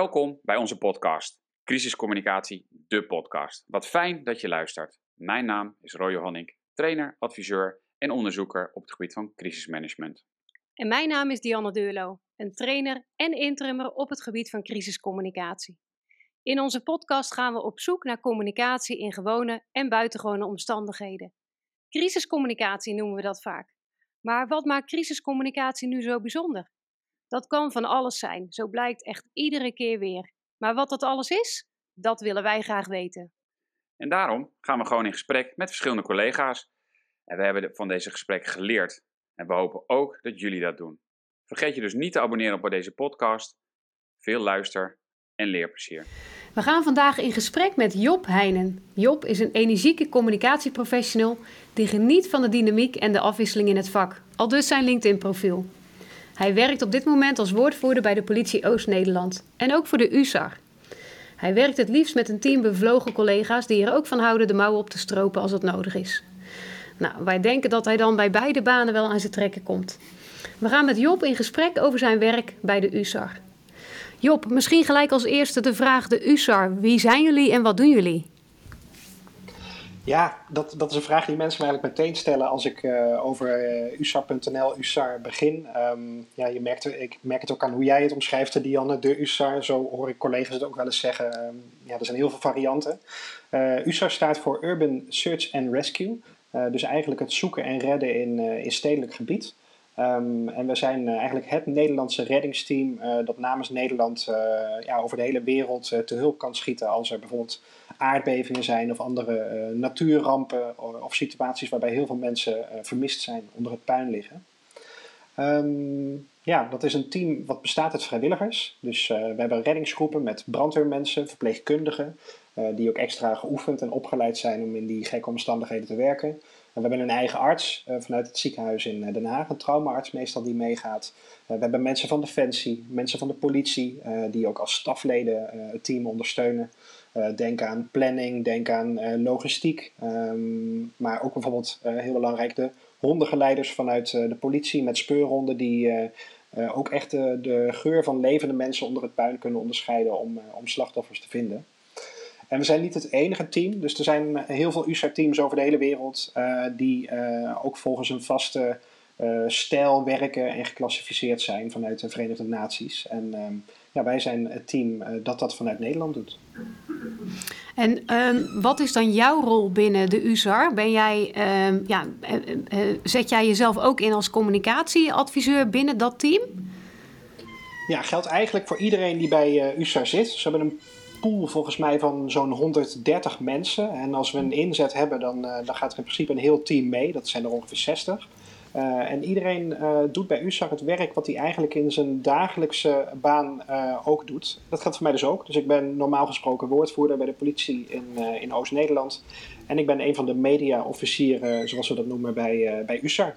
Welkom bij onze podcast, Crisiscommunicatie, de podcast. Wat fijn dat je luistert. Mijn naam is Roy Johannik, trainer, adviseur en onderzoeker op het gebied van crisismanagement. En mijn naam is Dianne Deurlo, een trainer en interimmer op het gebied van crisiscommunicatie. In onze podcast gaan we op zoek naar communicatie in gewone en buitengewone omstandigheden. Crisiscommunicatie noemen we dat vaak. Maar wat maakt crisiscommunicatie nu zo bijzonder? Dat kan van alles zijn, zo blijkt echt iedere keer weer. Maar wat dat alles is, dat willen wij graag weten. En daarom gaan we gewoon in gesprek met verschillende collega's. En we hebben van deze gesprekken geleerd. En we hopen ook dat jullie dat doen. Vergeet je dus niet te abonneren op deze podcast. Veel luister en leerplezier. We gaan vandaag in gesprek met Job Heinen. Job is een energieke communicatieprofessional die geniet van de dynamiek en de afwisseling in het vak. Al dus zijn LinkedIn-profiel. Hij werkt op dit moment als woordvoerder bij de politie Oost-Nederland en ook voor de USAR. Hij werkt het liefst met een team bevlogen collega's die er ook van houden de mouwen op te stropen als het nodig is. Nou, wij denken dat hij dan bij beide banen wel aan zijn trekken komt. We gaan met Job in gesprek over zijn werk bij de USAR. Job, misschien gelijk als eerste de vraag de USAR. Wie zijn jullie en wat doen jullie? Ja, dat, dat is een vraag die mensen me eigenlijk meteen stellen als ik uh, over uh, USAR.nl, USAR begin. Um, ja, je merkt, ik merk het ook aan hoe jij het omschrijft, Dianne, de USAR. Zo hoor ik collega's het ook wel eens zeggen. Um, ja, er zijn heel veel varianten. USAR staat voor Urban Search and Rescue. dus eigenlijk het zoeken en redden in, in stedelijk gebied. Um, en we zijn eigenlijk het Nederlandse reddingsteam dat namens Nederland ja, over de hele wereld te hulp kan schieten als er bijvoorbeeld aardbevingen zijn of andere natuurrampen of situaties waarbij heel veel mensen vermist zijn, onder het puin liggen. Um, ja, dat is een team wat bestaat uit vrijwilligers. Dus we hebben reddingsgroepen met brandweermensen, verpleegkundigen, die ook extra geoefend en opgeleid zijn om in die gekke omstandigheden te werken. We hebben een eigen arts vanuit het ziekenhuis in Den Haag, een traumaarts meestal die meegaat. we hebben mensen van Defensie, mensen van de politie, die ook als stafleden het team ondersteunen. Denk aan planning, denk aan logistiek. Um, maar ook bijvoorbeeld heel belangrijk de hondengeleiders vanuit de politie met speurhonden die ook echt de, de, geur van levende mensen onder het puin kunnen onderscheiden om, om slachtoffers te vinden. En we zijn niet het enige team, dus er zijn heel veel USAR-teams over de hele wereld die ook volgens een vaste stijl werken en geclassificeerd zijn vanuit de Verenigde Naties. En um, ja, wij zijn het team dat dat vanuit Nederland doet. En um, wat is dan jouw rol binnen de USAR? Ben jij, um, ja, zet jij jezelf ook in als communicatieadviseur binnen dat team? Ja, geldt eigenlijk voor iedereen die bij USAR zit. Ze hebben een pool volgens mij van zo'n 130 mensen. En als we een inzet hebben, dan, dan gaat er in principe een heel team mee. Dat zijn er ongeveer 60. Uh, en iedereen uh, doet bij USAR het werk wat hij eigenlijk in zijn dagelijkse baan ook doet. Dat gaat voor mij dus ook. Dus ik ben normaal gesproken woordvoerder bij de politie in, in Oost-Nederland. En ik ben een van de media-officieren, zoals we dat noemen, bij, bij USAR.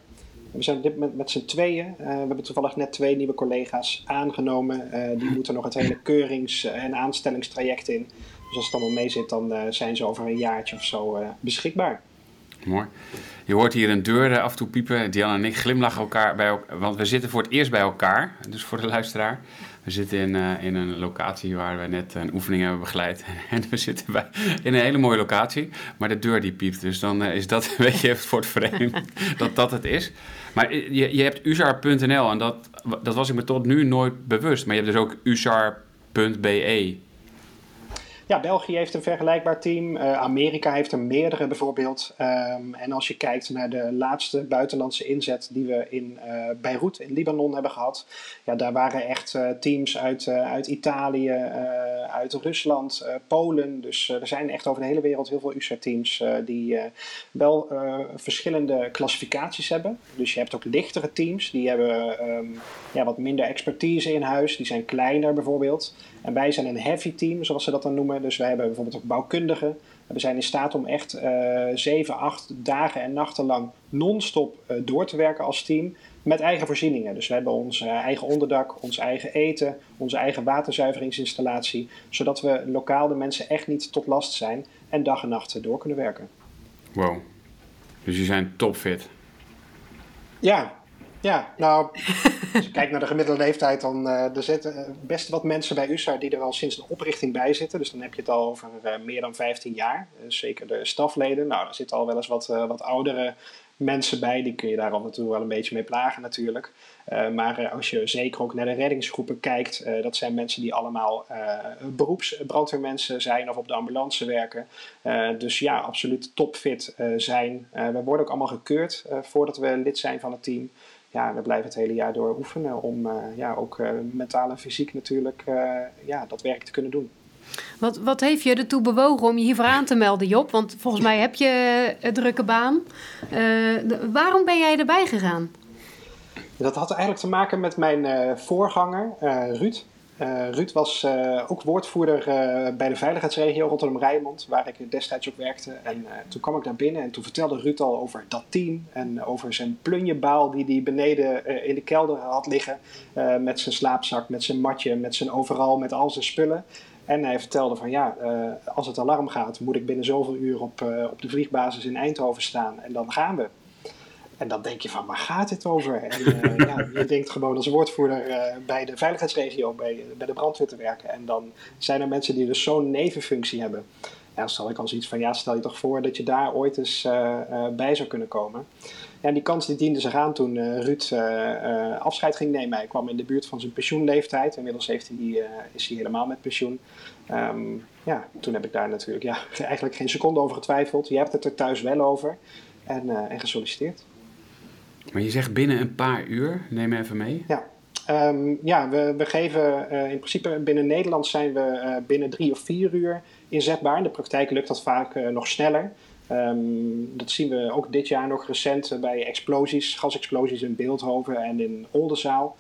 We zijn dit met, met z'n tweeën. we hebben toevallig net twee nieuwe collega's aangenomen. die moeten nog het hele keurings- en aanstellingstraject in. Dus als het allemaal mee zit, dan zijn ze over een jaartje of zo beschikbaar. Mooi. Je hoort hier een deur af en toe piepen. Diana en ik glimlachen elkaar bij elkaar, want we zitten voor het eerst bij elkaar. Dus voor de luisteraar. We zitten in, uh, in een locatie waar we net een oefening hebben begeleid. En we zitten bij, in een hele mooie locatie. Maar de deur die piept. Dus dan uh, is dat, weet je, voor het frame dat dat het is. Maar je, je hebt usar.nl en dat, dat was ik me tot nu nooit bewust. Maar je hebt dus ook usar.be. Ja, België heeft een vergelijkbaar team. Uh, Amerika heeft er meerdere bijvoorbeeld. Um, en als je kijkt naar de laatste buitenlandse inzet die we in uh, Beirut in Libanon hebben gehad. Ja, daar waren echt uh, teams uit, uit Italië, uit Rusland, Polen. Dus er zijn echt over de hele wereld heel veel USAR-teams die wel verschillende klassificaties hebben. Dus je hebt ook lichtere teams, die hebben um, ja, wat minder expertise in huis. Die zijn kleiner bijvoorbeeld. En wij zijn een heavy team, zoals ze dat dan noemen. Dus wij hebben bijvoorbeeld ook bouwkundigen. We zijn in staat om echt uh, 7, 8 dagen en nachten lang non-stop uh, door te werken als team. Met eigen voorzieningen. Dus we hebben ons uh, eigen onderdak, ons eigen eten, onze eigen waterzuiveringsinstallatie. Zodat we lokaal de mensen echt niet tot last zijn en dag en nacht door kunnen werken. Wow. Dus je zijn topfit. Ja, Ja, nou, als je kijkt naar de gemiddelde leeftijd, dan uh, er zitten best wat mensen bij USA die er al sinds de oprichting bij zitten. Dus dan heb je het al over meer dan 15 jaar. zeker de stafleden. Nou, er zitten al wel eens wat, wat oudere mensen bij. Die kun je daar af en toe wel een beetje mee plagen natuurlijk. Maar als je zeker ook naar de reddingsgroepen kijkt, dat zijn mensen die allemaal beroepsbrandweermensen zijn of op de ambulance werken. dus ja, absoluut topfit zijn. we worden ook allemaal gekeurd voordat we lid zijn van het team. Ja, we blijven het hele jaar door oefenen om ja, ook mentaal en fysiek natuurlijk ja, dat werk te kunnen doen. Wat, wat heeft je ertoe bewogen om je hiervoor aan te melden, Job? Want volgens mij heb je een drukke baan. waarom ben jij erbij gegaan? Dat had eigenlijk te maken met mijn voorganger, Ruud. Uh, Ruud was ook woordvoerder bij de veiligheidsregio Rotterdam-Rijnmond, waar ik destijds ook werkte. En toen kwam ik daar binnen en toen vertelde Ruud al over dat team en over zijn plunjebaal die hij beneden in de kelder had liggen. met zijn slaapzak, met zijn matje, met zijn overal, met al zijn spullen. En hij vertelde van ja, als het alarm gaat, moet ik binnen zoveel uur op, op de vliegbasis in Eindhoven staan en dan gaan we. En dan denk je van, waar gaat dit over? En uh, ja, je denkt gewoon als woordvoerder uh, bij de veiligheidsregio, bij, bij de brandweer te werken. En dan zijn er mensen die dus zo'n nevenfunctie hebben. Ja, dan stel ik al zoiets van, ja, stel je toch voor dat je daar ooit eens bij zou kunnen komen. Ja, die kans die diende zich aan toen Ruud afscheid ging nemen. Hij kwam in de buurt van zijn pensioenleeftijd. Inmiddels heeft hij, is hij helemaal met pensioen. Um, ja, toen heb ik daar natuurlijk ja, eigenlijk geen seconde over getwijfeld. Je hebt het er thuis wel over en, en gesolliciteerd. Maar je zegt binnen een paar uur, neem me even mee. Ja, um, ja we, we geven uh, in principe binnen Nederland zijn we uh, binnen drie of vier uur inzetbaar. In de praktijk lukt dat vaak uh, nog sneller. Um, dat zien we ook dit jaar nog recent bij explosies, gasexplosies in Beeldhoven en in Oldenzaal.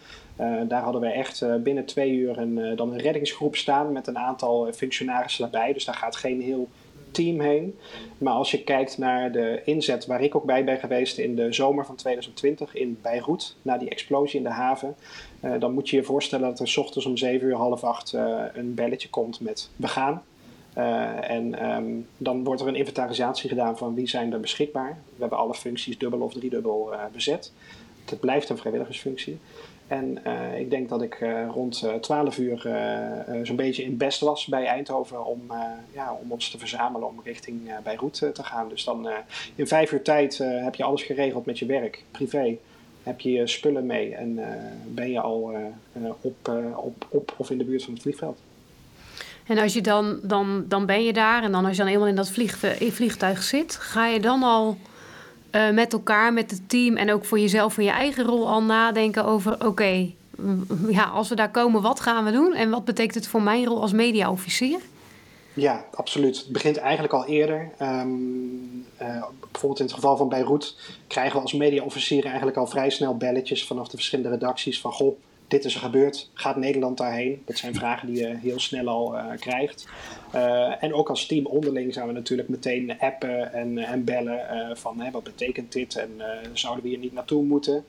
daar hadden we echt binnen twee uur een, dan een reddingsgroep staan met een aantal functionarissen daarbij. Dus daar gaat geen heel team heen. Maar als je kijkt naar de inzet waar ik ook bij ben geweest in de zomer van 2020 in Beirut, na die explosie in de haven, uh, dan moet je je voorstellen dat er s ochtends om 7 uur, half 8 uh, een belletje komt met we gaan. Uh, en um, dan wordt er een inventarisatie gedaan van wie zijn er beschikbaar. We hebben alle functies dubbel of driedubbel bezet. Het blijft een vrijwilligersfunctie. En uh, ik denk dat ik uh, rond uh, 12 uur zo'n beetje in best was bij Eindhoven om, ja, om ons te verzamelen om richting Beirut te gaan. Dus dan in vijf uur tijd heb je alles geregeld met je werk, privé. Heb je je spullen mee en ben je al op, op, op of in de buurt van het vliegveld. En als je dan, dan, dan ben je daar en dan als je dan eenmaal in dat vliegtuig zit, ga je dan al uh, met elkaar, met het team en ook voor jezelf, voor je eigen rol al nadenken over: oké, ja, als we daar komen, wat gaan we doen en wat betekent het voor mijn rol als mediaofficier? Ja, absoluut. Het begint eigenlijk al eerder. Um, uh, bijvoorbeeld in het geval van Beirut krijgen we als mediaofficier eigenlijk al vrij snel belletjes vanaf de verschillende redacties van goh, dit is er gebeurd, gaat Nederland daarheen? Dat zijn vragen die je heel snel al uh, krijgt. Uh, en ook als team onderling zijn we natuurlijk meteen appen en, en bellen uh, van hè, wat betekent dit en zouden we hier niet naartoe moeten?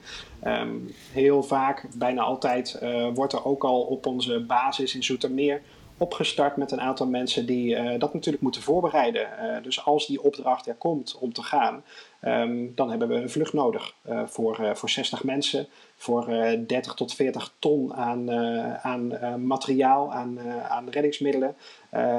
Um, heel vaak, bijna altijd, wordt er ook al op onze basis in Zoetermeer opgestart met een aantal mensen die uh, dat natuurlijk moeten voorbereiden. Uh, dus als die opdracht er komt om te gaan, um, dan hebben we een vlucht nodig uh, voor, voor 60 mensen, voor 30 tot 40 ton aan, aan materiaal, aan, aan reddingsmiddelen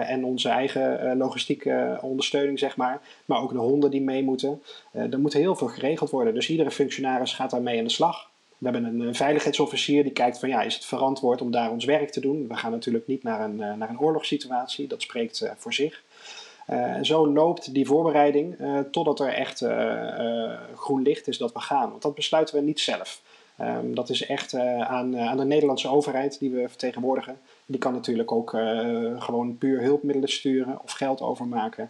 en onze eigen logistieke ondersteuning, zeg maar. Maar ook de honden die mee moeten. er moet heel veel geregeld worden. Dus iedere functionaris gaat daarmee aan de slag. We hebben een, veiligheidsofficier die kijkt van ja, is het verantwoord om daar ons werk te doen? We gaan natuurlijk niet naar een, naar een oorlogssituatie, dat spreekt voor zich. Uh, zo loopt die voorbereiding uh, totdat er echt groen licht is dat we gaan. Want dat besluiten we niet zelf. Um, dat is echt aan, aan de Nederlandse overheid die we vertegenwoordigen. Die kan natuurlijk ook gewoon puur hulpmiddelen sturen of geld overmaken.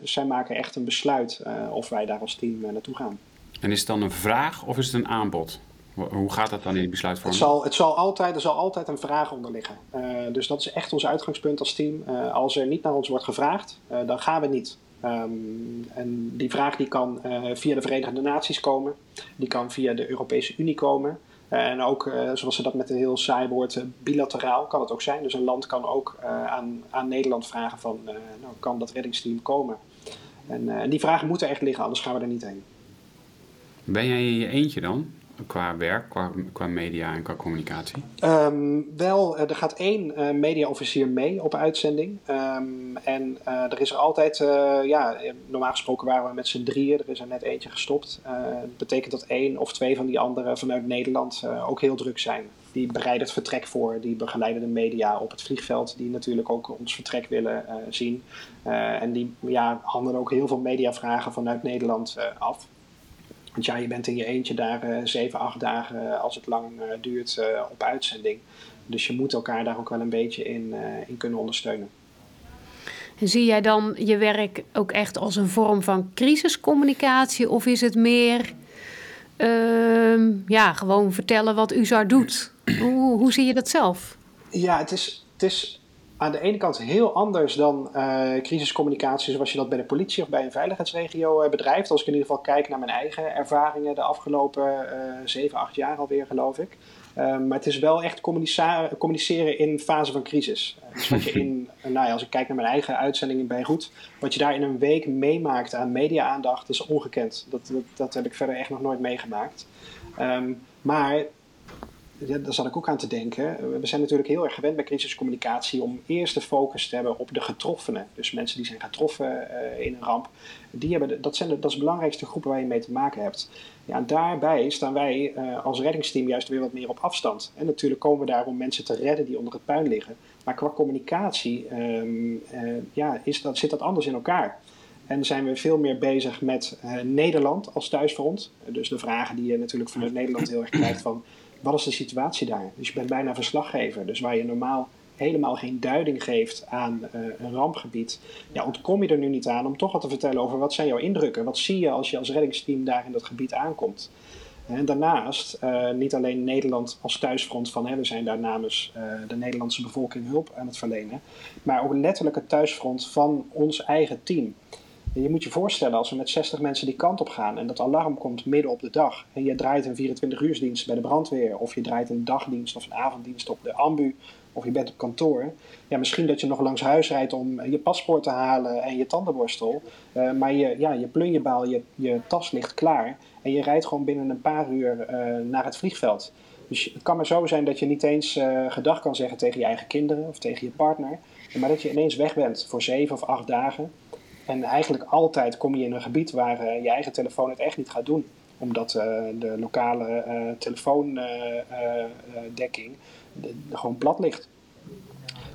dus zij maken echt een besluit of wij daar als team naartoe gaan. En is het dan een vraag of is het een aanbod? Hoe gaat dat dan in die besluitvorming? Het zal, het zal altijd, er zal altijd een vraag onder liggen. Uh, dus dat is echt ons uitgangspunt als team. Uh, als er niet naar ons wordt gevraagd, uh, dan gaan we niet. Um, en die vraag die kan via de Verenigde Naties komen. Die kan via de Europese Unie komen. en ook, zoals ze dat met een heel saai woord, bilateraal kan het ook zijn. Dus een land kan ook aan, aan Nederland vragen van, nou, kan dat reddingsteam komen? En die vragen moeten echt liggen, anders gaan we er niet heen. Ben jij in je eentje dan? Qua werk, qua, qua media en qua communicatie? Um, wel, er gaat één uh, mediaofficier mee op uitzending. Um, en uh, er is er altijd, ja, normaal gesproken waren we met z'n drieën, er is er net eentje gestopt. dat betekent dat één of twee van die anderen vanuit Nederland ook heel druk zijn. Die bereiden het vertrek voor, die begeleiden de media op het vliegveld, die natuurlijk ook ons vertrek willen zien. en die ja, handelen ook heel veel mediavragen vanuit Nederland af. Want ja, je bent in je eentje daar uh, zeven, acht dagen eh, als het lang uh, duurt op uitzending. Dus je moet elkaar daar ook wel een beetje in, in kunnen ondersteunen. En zie jij dan je werk ook echt als een vorm van crisiscommunicatie? Of is het meer ehm, ja, gewoon vertellen wat USAR doet? Hoe, hoe zie je dat zelf? Ja, het is, het is aan de ene kant heel anders dan uh, crisiscommunicatie zoals je dat bij de politie of bij een veiligheidsregio uh, bedrijft. Als ik in ieder geval kijk naar mijn eigen ervaringen de afgelopen uh, 7, 8 jaar alweer geloof ik. Uh, maar het is wel echt communiceren in fase van crisis. Dus wat je in, nou ja, als ik kijk naar mijn eigen uitzending in Beirut, wat je daar in een week meemaakt aan media-aandacht is ongekend. Dat, dat, dat, heb ik verder echt nog nooit meegemaakt. Um, maar ja, daar zat ik ook aan te denken. We zijn natuurlijk heel erg gewend bij crisiscommunicatie om eerst de focus te hebben op de getroffenen. Dus mensen die zijn getroffen uh, in een ramp. Die hebben dat, zijn de, dat is de belangrijkste groepen waar je mee te maken hebt. Ja, daarbij staan wij uh, als reddingsteam juist weer wat meer op afstand. En natuurlijk komen we daar om mensen te redden die onder het puin liggen. Maar qua communicatie um, uh, ja, is dat, zit dat anders in elkaar. En zijn we veel meer bezig met Nederland als thuisfront. Dus de vragen die je natuurlijk vanuit Nederland heel erg krijgt van wat is de situatie daar? Dus je bent bijna verslaggever. Dus waar je normaal helemaal geen duiding geeft aan uh, een rampgebied, ja, ontkom je er nu niet aan om toch wat te vertellen over wat zijn jouw indrukken? Wat zie je als je als reddingsteam daar in dat gebied aankomt? En daarnaast, uh, niet alleen Nederland als thuisfront van hè, we zijn daar namens uh, de Nederlandse bevolking hulp aan het verlenen, maar ook letterlijk het thuisfront van ons eigen team. Je moet je voorstellen, als we met 60 mensen die kant op gaan en dat alarm komt midden op de dag en je draait een 24-uursdienst bij de brandweer of je draait een dagdienst of een avonddienst op de ambu of je bent op kantoor. Ja, misschien dat je nog langs huis rijdt om je paspoort te halen en je tandenborstel. Uh, maar je, ja, je plunjebaal, je, je tas ligt klaar en je rijdt gewoon binnen een paar uur uh, naar het vliegveld. Dus het kan maar zo zijn dat je niet eens uh, gedag kan zeggen tegen je eigen kinderen of tegen je partner. Maar dat je ineens weg bent voor zeven of acht dagen. En eigenlijk altijd kom je in een gebied waar uh, je eigen telefoon het echt niet gaat doen. Omdat uh, de lokale uh, telefoondekking gewoon plat ligt.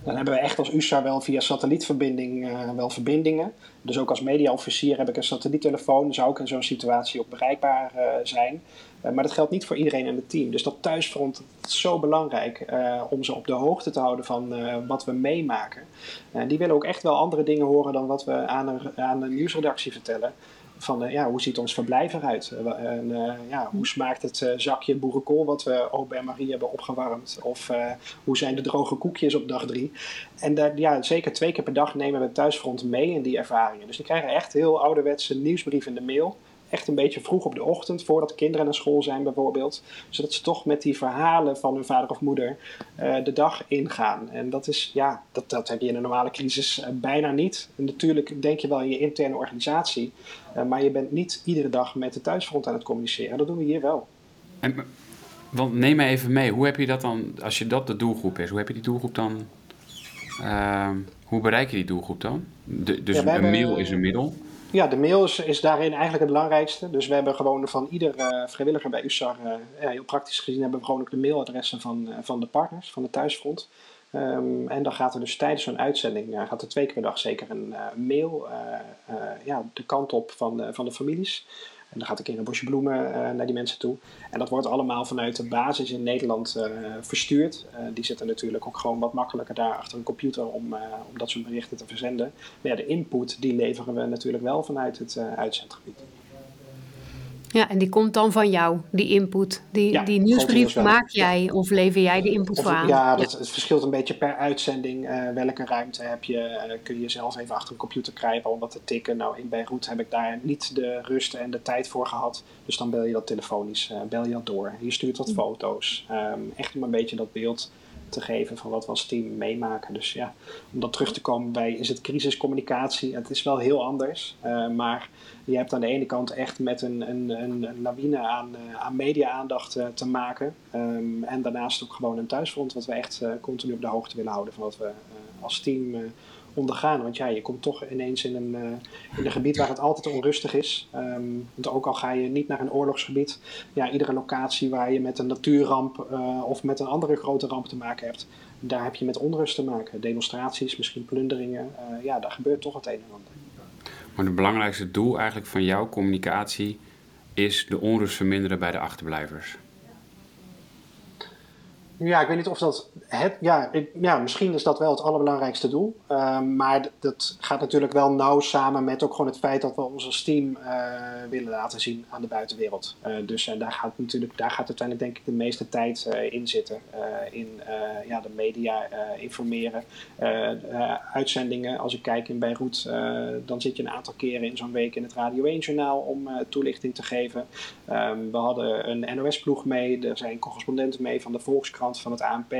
Dan hebben we echt als USA wel via satellietverbinding wel verbindingen. Dus ook als mediaofficier heb ik een satelliettelefoon. Zou ik in zo'n situatie ook bereikbaar zijn. maar dat geldt niet voor iedereen in het team. Dus dat thuisfront is zo belangrijk om ze op de hoogte te houden van wat we meemaken. Die willen ook echt wel andere dingen horen dan wat we aan aan een nieuwsredactie vertellen. Van uh, ja, hoe ziet ons verblijf eruit? Uh, en, ja, hoe smaakt het zakje boerenkool wat we ook bij Marie hebben opgewarmd? Of hoe zijn de droge koekjes op dag drie? En ja, zeker twee keer per dag nemen we thuisfront mee in die ervaringen. Dus die krijgen echt heel ouderwetse nieuwsbrief in de mail echt een beetje vroeg op de ochtend, voordat kinderen naar school zijn bijvoorbeeld. Zodat ze toch met die verhalen van hun vader of moeder uh, de dag ingaan. En dat is, ja, dat, dat heb je in een normale crisis uh, bijna niet. En natuurlijk denk je wel in je interne organisatie, uh, maar je bent niet iedere dag met de thuisfront aan het communiceren. Dat doen we hier wel. En, want neem me even mee, hoe heb je dat dan, als je dat de doelgroep is, hoe heb je die doelgroep dan, hoe bereik je die doelgroep dan? De, dus ja, een mail is een middel. Ja, de mail is, is daarin eigenlijk het belangrijkste. Dus we hebben gewoon van ieder uh, vrijwilliger bij USAR, uh, heel praktisch gezien, hebben we gewoon ook de mailadressen van, van de partners, van de thuisfront. Um, en dan gaat er dus tijdens zo'n uitzending, gaat er twee keer per dag zeker een mail ja, de kant op van van de families. En dan gaat een keer een bosje bloemen uh, naar die mensen toe. En dat wordt allemaal vanuit de basis in Nederland uh, verstuurd. Uh, die zitten natuurlijk ook gewoon wat makkelijker daar achter een computer om, om dat soort berichten te verzenden. Maar ja, de input die leveren we natuurlijk wel vanuit het uitzendgebied. Ja, en die komt dan van jou, die input. Die, ja, die nieuwsbrief maak jij of lever jij de input voor aan? Ja, dat, het verschilt een beetje per uitzending. Uh, welke ruimte heb je? Uh, kun je zelf even achter een computer krijgen om wat te tikken? Nou, in Beirut heb ik daar niet de rust en de tijd voor gehad. Dus dan bel je dat telefonisch, uh, bel je dat door. Je stuurt wat foto's. Um, echt om een beetje dat beeld te geven van wat we als team meemaken. Dus ja, om dan terug te komen bij, is het crisiscommunicatie? Het is wel heel anders, maar je hebt aan de ene kant echt met een, een, een lawine aan, aan media-aandacht te maken. Ehm, en daarnaast ook gewoon een thuisfront, wat we echt continu op de hoogte willen houden van wat we als team ondergaan. Want ja, je komt toch ineens in een, uh, in een gebied waar het altijd onrustig is. Um, want ook al ga je niet naar een oorlogsgebied, ja, iedere locatie waar je met een natuurramp uh, of met een andere grote ramp te maken hebt, daar heb je met onrust te maken. Demonstraties, misschien plunderingen. Uh, ja, daar gebeurt toch het een en ander. Maar het belangrijkste doel eigenlijk van jouw communicatie is de onrust verminderen bij de achterblijvers. Ja, ik weet niet of dat het. Ja, ja misschien is dat wel het allerbelangrijkste doel. Ehm, maar dat gaat natuurlijk wel nauw samen met ook gewoon het feit dat we ons als team uh, willen laten zien aan de buitenwereld. Uh, dus en daar gaat natuurlijk, daar gaat uiteindelijk denk ik de meeste tijd uh, in zitten. in ja, de media informeren. uitzendingen, als ik kijk in Beirut, dan zit je een aantal keren in zo'n week in het Radio 1 journaal om toelichting te geven. Um, we hadden een NOS-ploeg mee, er zijn correspondenten mee van de Volkskrant van het ANP.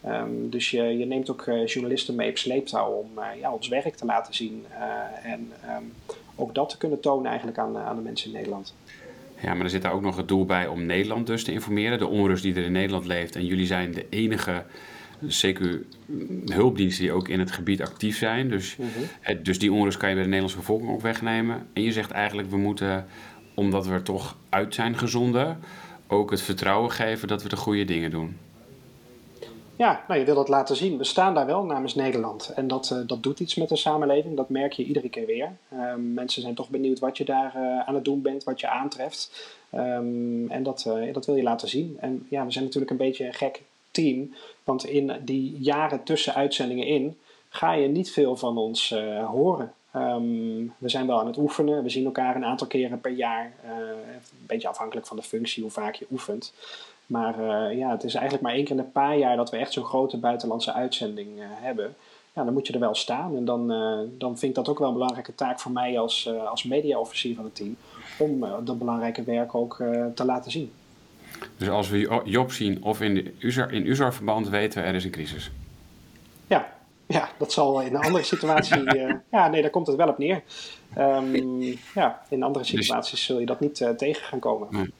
Ehm, dus je, je neemt ook uh, journalisten mee op sleeptouw om uh, ja, ons werk te laten zien. Uh, en um, ook dat te kunnen tonen eigenlijk aan, aan de mensen in Nederland. Ja, maar er zit daar ook nog het doel bij om Nederland dus te informeren. De onrust die er in Nederland leeft. En jullie zijn de enige zeker hulpdiensten die ook in het gebied actief zijn. Dus, mm -hmm. het, dus die onrust kan je bij de Nederlandse bevolking ook wegnemen. En je zegt eigenlijk, we moeten, omdat we er toch uit zijn gezonden, ook het vertrouwen geven dat we de goede dingen doen. Ja, nou, je wil dat laten zien. We staan daar wel namens Nederland. En dat, uh, dat doet iets met de samenleving. Dat merk je iedere keer weer. Um, mensen zijn toch benieuwd wat je daar uh, aan het doen bent, wat je aantreft. Um, en dat, uh, dat wil je laten zien. En ja, we zijn natuurlijk een beetje een gek team. Want in die jaren tussen uitzendingen in ga je niet veel van ons horen. Um, we zijn wel aan het oefenen. We zien elkaar een aantal keren per jaar. een beetje afhankelijk van de functie, hoe vaak je oefent. Maar uh, ja, het is eigenlijk maar één keer in een paar jaar dat we echt zo'n grote buitenlandse uitzending uh, hebben. Ja, dan moet je er wel staan. En dan, uh, dan vind ik dat ook wel een belangrijke taak voor mij als, als media-officier van het team. Om dat belangrijke werk ook te laten zien. Dus als we Job zien of in, de USAR, in USAR-verband weten we er is een crisis. Ja, ja, dat zal in een andere situatie. ja, nee, daar komt het wel op neer. Um, ja, in andere dus- situaties zul je dat niet tegen gaan komen. Nee.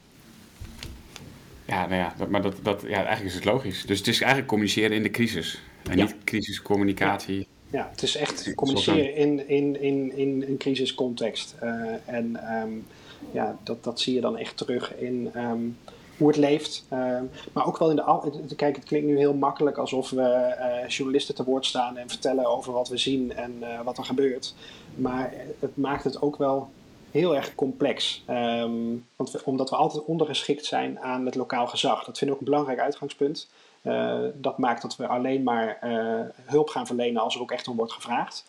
Ja, nou ja, dat, maar dat, dat, ja, eigenlijk is het logisch. Dus het is eigenlijk communiceren in de crisis. En niet crisiscommunicatie. Ja. het is echt communiceren in, in, in, in een crisiscontext. Uh, en um, ja, dat, dat zie je dan echt terug in um, hoe het leeft. Uh, maar ook wel in de. Kijk, het klinkt nu heel makkelijk alsof we uh, journalisten te woord staan en vertellen over wat we zien en wat er gebeurt. Maar het maakt het ook wel heel erg complex. Um, want omdat we altijd ondergeschikt zijn aan het lokaal gezag. Dat vind ik ook een belangrijk uitgangspunt. Uh, dat maakt dat we alleen maar uh, hulp gaan verlenen als er ook echt om wordt gevraagd.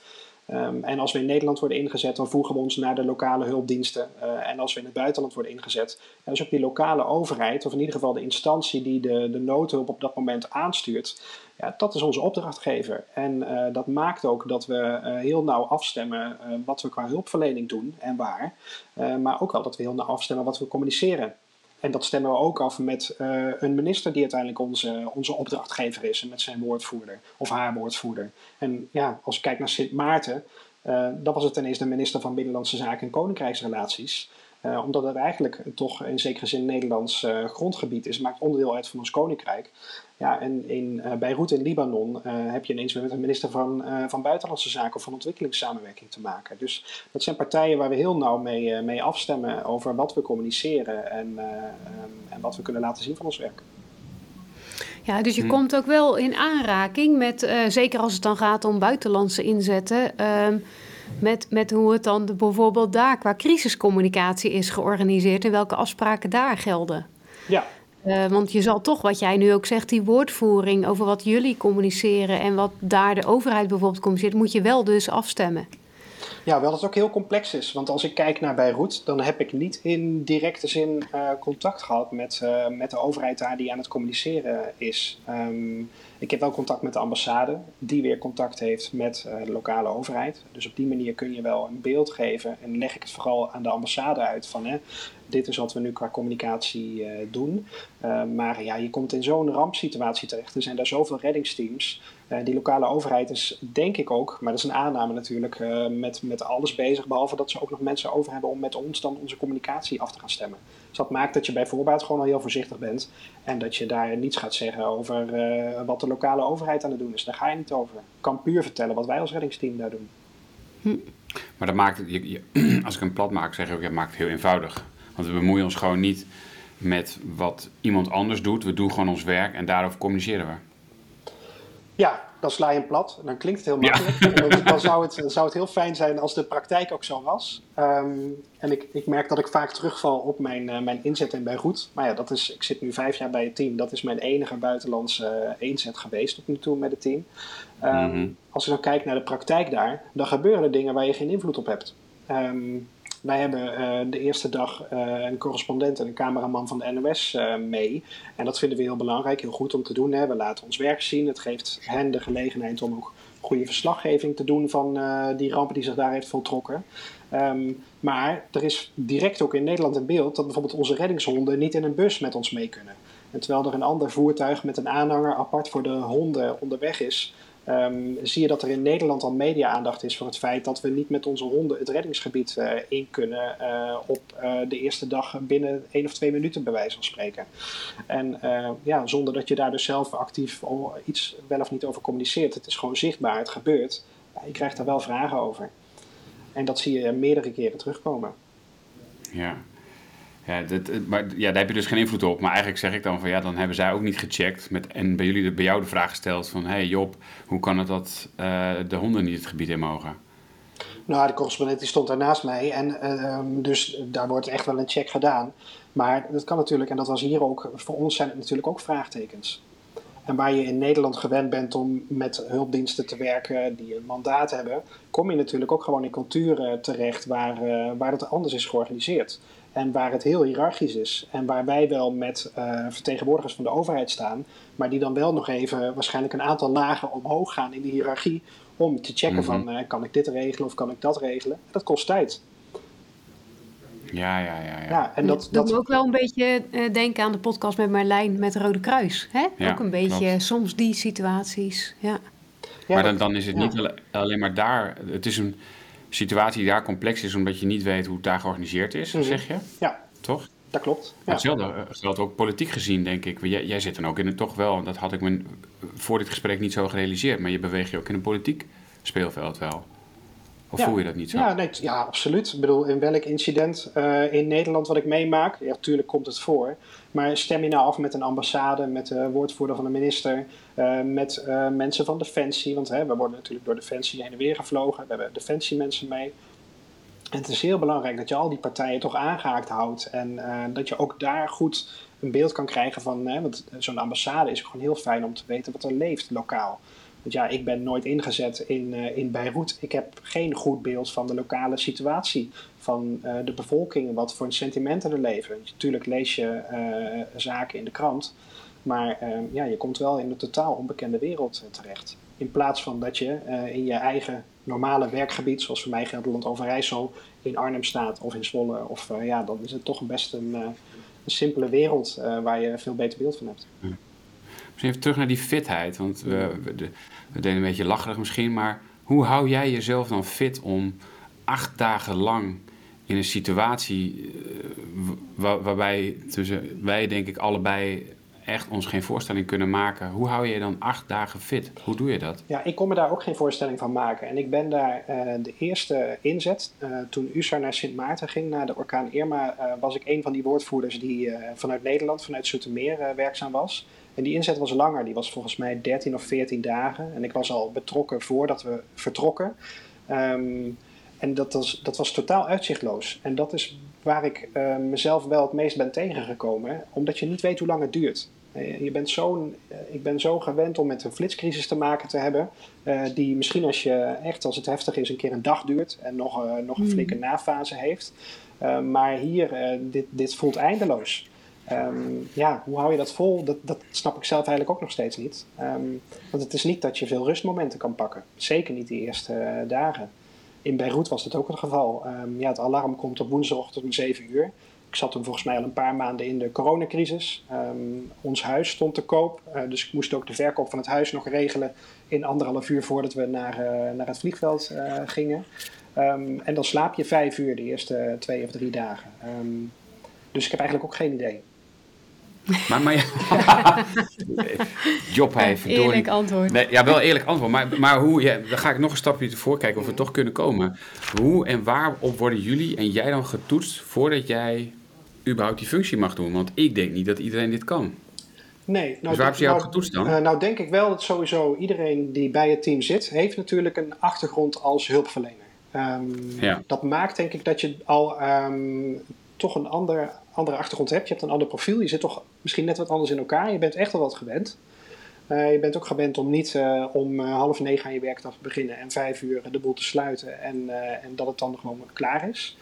Um, en als we in Nederland worden ingezet, dan voegen we ons naar de lokale hulpdiensten. Uh, en als we in het buitenland worden ingezet, dan is ook die lokale overheid, of in ieder geval de instantie die de, de noodhulp op dat moment aanstuurt, ja, dat is onze opdrachtgever. En uh, dat maakt ook dat we uh, heel nauw afstemmen wat we qua hulpverlening doen en waar. maar ook wel dat we heel nauw afstemmen wat we communiceren. En dat stemmen we ook af met uh, een minister die uiteindelijk onze, onze opdrachtgever is. En met zijn woordvoerder of haar woordvoerder. En ja, als ik kijk naar Sint Maarten, uh, dan was het ineens de minister van Binnenlandse Zaken en Koninkrijksrelaties. Uh, omdat het eigenlijk toch in zekere zin Nederlands grondgebied is, maakt onderdeel uit van ons koninkrijk. Ja, en in uh, Beirut in Libanon uh, heb je ineens met een minister van, uh, van Buitenlandse Zaken of van Ontwikkelingssamenwerking te maken. Dus dat zijn partijen waar we heel nauw mee, mee afstemmen over wat we communiceren en, um, en wat we kunnen laten zien van ons werk. Ja, dus je hm. komt ook wel in aanraking met, zeker als het dan gaat om buitenlandse inzetten, ehm, met, met hoe het dan bijvoorbeeld daar qua crisiscommunicatie is georganiseerd en welke afspraken daar gelden. Ja, uh, want je zal toch, wat jij nu ook zegt, die woordvoering over wat jullie communiceren en wat daar de overheid bijvoorbeeld communiceert, moet je wel dus afstemmen. Ja, wel dat het ook heel complex is. Want als ik kijk naar Beirut, dan heb ik niet in directe zin uh, contact gehad met, uh, met de overheid daar die aan het communiceren is. Um, ik heb wel contact met de ambassade, die weer contact heeft met uh, de lokale overheid. Dus op die manier kun je wel een beeld geven en leg ik het vooral aan de ambassade uit van hè, dit is wat we nu qua communicatie doen. maar ja, je komt in zo'n rampsituatie terecht. Er zijn daar zoveel reddingsteams. Die lokale overheid is, denk ik ook, maar dat is een aanname natuurlijk, met, met alles bezig. Behalve dat ze ook nog mensen over hebben om met ons dan onze communicatie af te gaan stemmen. Dus dat maakt dat je bij voorbaat gewoon al heel voorzichtig bent. En dat je daar niets gaat zeggen over wat de lokale overheid aan het doen is. Daar ga je niet over. Ik kan puur vertellen wat wij als reddingsteam daar doen. Hm. Maar dat maakt, je, als ik een plat maak, zeg ik ook, ja, maakt het heel eenvoudig. Want we bemoeien ons gewoon niet met wat iemand anders doet. We doen gewoon ons werk en daarover communiceren we. Ja, dan sla je hem plat. Dan klinkt het heel makkelijk. dan zou het, zou het heel fijn zijn als de praktijk ook zo was. Ehm, en ik, ik merk dat ik vaak terugval op mijn, uh, mijn inzet in Beirut. Maar ja, dat is, ik zit nu vijf jaar bij het team. Dat is mijn enige buitenlandse uh, inzet geweest tot nu toe met het team. Um, Als ik dan kijk naar de praktijk daar, dan gebeuren er dingen waar je geen invloed op hebt. Um, wij hebben uh, de eerste dag uh, een correspondent en een cameraman van de NOS uh, mee. En dat vinden we heel belangrijk, heel goed om te doen. Hè. We laten ons werk zien. Het geeft hen de gelegenheid om ook goede verslaggeving te doen van die rampen die zich daar heeft voltrokken. Um, maar er is direct ook in Nederland een beeld dat bijvoorbeeld onze reddingshonden niet in een bus met ons mee kunnen. En terwijl er een ander voertuig met een aanhanger apart voor de honden onderweg is, Um, zie je dat er in Nederland al media-aandacht is voor het feit dat we niet met onze honden het reddingsgebied uh, in kunnen uh, op uh, de eerste dag binnen één of twee minuten, bij wijze van spreken. En ja, zonder dat je daar dus zelf actief iets wel of niet over communiceert. Het is gewoon zichtbaar, het gebeurt. je krijgt daar wel vragen over. En dat zie je meerdere keren terugkomen. Ja, ja, dat, maar ja, daar heb je dus geen invloed op. Maar eigenlijk zeg ik dan van ja, dan hebben zij ook niet gecheckt. Met, en bij jullie bij jou de vraag gesteld van hey Job, hoe kan het dat uh, de honden niet het gebied in mogen? Nou, de correspondent die stond daar naast mij. En uh, dus daar wordt echt wel een check gedaan. Maar dat kan natuurlijk, en dat was hier ook, voor ons zijn het natuurlijk ook vraagtekens. En waar je in Nederland gewend bent om met hulpdiensten te werken die een mandaat hebben, kom je natuurlijk ook gewoon in culturen terecht waar, uh, waar het anders is georganiseerd. En waar het heel hiërarchisch is. En waar wij wel met uh, vertegenwoordigers van de overheid staan. Maar die dan wel nog even waarschijnlijk een aantal lagen omhoog gaan in de hiërarchie. Om te checken mm -hmm. van uh, kan ik dit regelen of kan ik dat regelen. Dat kost tijd. Ja, ja, ja. ja. ja en dat, dat doet me ook wel een beetje uh, denken aan de podcast met Marlijn met Rode Kruis. Hè? Ja, ook een beetje klopt. soms die situaties. Ja. maar dan, dan is het niet alleen maar daar. Het is een situatie daar complex is omdat je niet weet hoe het daar georganiseerd is, mm. zeg je? Ja. Toch? Dat klopt. Ja. Hetzelfde eh, geldt ook politiek gezien, denk ik. Jij, jij zit dan ook in het toch wel, dat had ik me voor dit gesprek niet zo gerealiseerd, maar je beweegt je ook in een politiek speelveld wel. Of ja. voel je dat niet zo? Ja, nee, ja, absoluut. Ik bedoel, in welk incident uh, in Nederland wat ik meemaak, ja, natuurlijk komt het voor. Maar stem je nou af met een ambassade, met de woordvoerder van de minister, uh, met uh, mensen van Defensie. Want we worden natuurlijk door Defensie heen en weer gevlogen. We hebben Defensiemensen mee. En het is heel belangrijk dat je al die partijen toch aangehaakt houdt. En dat je ook daar goed een beeld kan krijgen van. Want zo'n ambassade is gewoon heel fijn om te weten wat er leeft lokaal. Want ja, ik ben nooit ingezet in, uh, in Beirut. Ik heb geen goed beeld van de lokale situatie, van uh, de bevolking, wat voor sentimenten er leven. Natuurlijk lees je uh, zaken in de krant, maar ja, je komt wel in een totaal onbekende wereld terecht. In plaats van dat je in je eigen normale werkgebied, zoals voor mij Gelderland Overijssel, in Arnhem staat of in Zwolle. Of ja, dan is het toch best een, een simpele wereld waar je veel beter beeld van hebt. Ja. Even terug naar die fitheid. Want we, we, we deden een beetje lacherig misschien. Maar hoe hou jij jezelf dan fit om acht dagen lang in een situatie waar, waarbij tussen wij denk ik allebei echt ons geen voorstelling kunnen maken. Hoe hou je dan acht dagen fit? Hoe doe je dat? Ja, ik kon me daar ook geen voorstelling van maken. En ik ben daar uh, de eerste inzet. Uh, toen USAR naar Sint Maarten ging, na de orkaan Irma, was ik een van die woordvoerders die vanuit Nederland, vanuit Zoetermeer werkzaam was. En die inzet was langer, die was volgens mij 13 of 14 dagen. En ik was al betrokken voordat we vertrokken. Um, en dat was, dat was totaal uitzichtloos. En dat is waar ik uh, mezelf wel het meest ben tegengekomen. Omdat je niet weet hoe lang het duurt. Je bent zo, ik ben zo gewend om met een flitscrisis te maken te hebben. Uh, die misschien als je echt, als het heftig is, een keer een dag duurt. En nog, uh, nog een flinke nafase heeft. Uh, maar hier, dit, dit voelt eindeloos. Um, ja, hoe hou je dat vol? Dat, dat snap ik zelf eigenlijk ook nog steeds niet. Um, want het is niet dat je veel rustmomenten kan pakken. Zeker niet die eerste dagen. In Beirut was dat ook het geval. Um, ja, het alarm komt op woensdagochtend om 7 uur. ik zat toen volgens mij al een paar maanden in de coronacrisis. Ons huis stond te koop, dus ik moest ook de verkoop van het huis nog regelen in anderhalf uur voordat we naar, naar het vliegveld gingen. En dan slaap je vijf uur de eerste twee of drie dagen. Dus ik heb eigenlijk ook geen idee. Maar, maar Job heeft Eerlijk antwoord. Nee, ja, wel eerlijk antwoord. Maar, maar hoe, ja, dan ga ik nog een stapje voor kijken of we toch kunnen komen. Hoe en waarop worden jullie en jij dan getoetst voordat jij überhaupt die functie mag doen? Want ik denk niet dat iedereen dit kan. Nee. Nou, dus waar heb je jou nou, getoetst dan? Uh, nou denk ik wel dat sowieso iedereen die bij het team zit, heeft natuurlijk een achtergrond als hulpverlener. Um, ja. Dat maakt denk ik dat je al um, toch een ander, andere achtergrond hebt. Je hebt een ander profiel. Je zit toch misschien net wat anders in elkaar. Je bent echt wel wat gewend. Uh, je bent ook gewend om niet uh, om uh, half negen aan je werkdag te beginnen en vijf uur de boel te sluiten en, en dat het dan gewoon klaar is.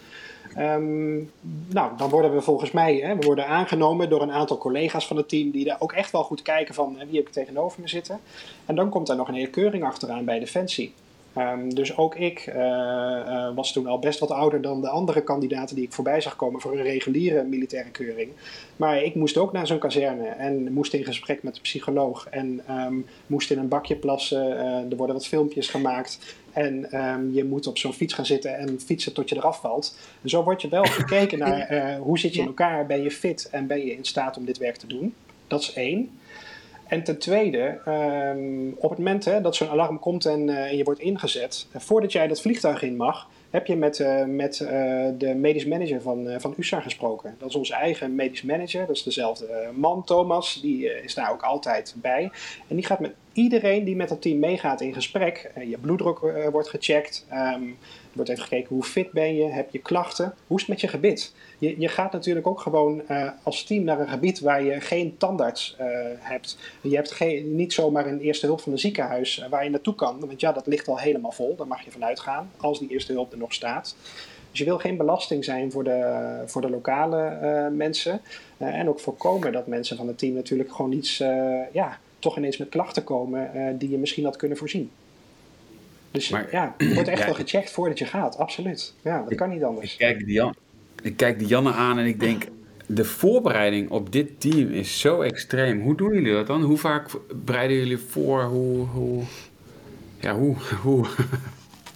Um, nou, dan worden we volgens mij, hè, we worden aangenomen door een aantal collega's van het team die daar ook echt wel goed kijken van wie heb ik tegenover me zitten. En dan komt er nog een hele keuring achteraan bij Defensie. Um, dus ook ik uh, uh, was toen al best wat ouder dan de andere kandidaten die ik voorbij zag komen voor een reguliere militaire keuring. Maar ik moest ook naar zo'n kazerne en moest in gesprek met de psycholoog en um, moest in een bakje plassen. Uh, er worden wat filmpjes gemaakt en um, je moet op zo'n fiets gaan zitten en fietsen tot je eraf valt. En zo word je wel gekeken naar hoe zit je in elkaar, ben je fit en ben je in staat om dit werk te doen. Dat is één. En ten tweede, um, op het moment hè, dat zo'n alarm komt en, uh, je wordt ingezet, uh, voordat jij dat vliegtuig in mag, heb je met, uh, met de medisch manager van, van USAR gesproken. Dat is onze eigen medisch manager, dat is dezelfde man, Thomas, die is daar ook altijd bij. En die gaat met iedereen die met dat team meegaat in gesprek. je bloeddruk wordt gecheckt. Er wordt even gekeken hoe fit ben je, heb je klachten, hoe is het met je gebit? Je, je gaat natuurlijk ook gewoon uh, als team naar een gebied waar je geen tandarts uh, hebt. Je hebt geen, niet zomaar een eerste hulp van een ziekenhuis uh, waar je naartoe kan, want ja, dat ligt al helemaal vol, daar mag je vanuit gaan, als die eerste hulp er nog staat. Dus je wil geen belasting zijn voor de, voor de lokale mensen. en ook voorkomen dat mensen van het team natuurlijk gewoon iets, ja, toch ineens met klachten komen die je misschien had kunnen voorzien. Dus maar, ja, wordt echt wel gecheckt voordat je gaat, absoluut. Ja, dat kan niet anders. Ik kijk, die Jan, ik kijk die Janne aan en ik denk, de voorbereiding op dit team is zo extreem. Hoe doen jullie dat dan? Hoe vaak bereiden jullie voor? Hoe, hoe, ja, hoe, hoe,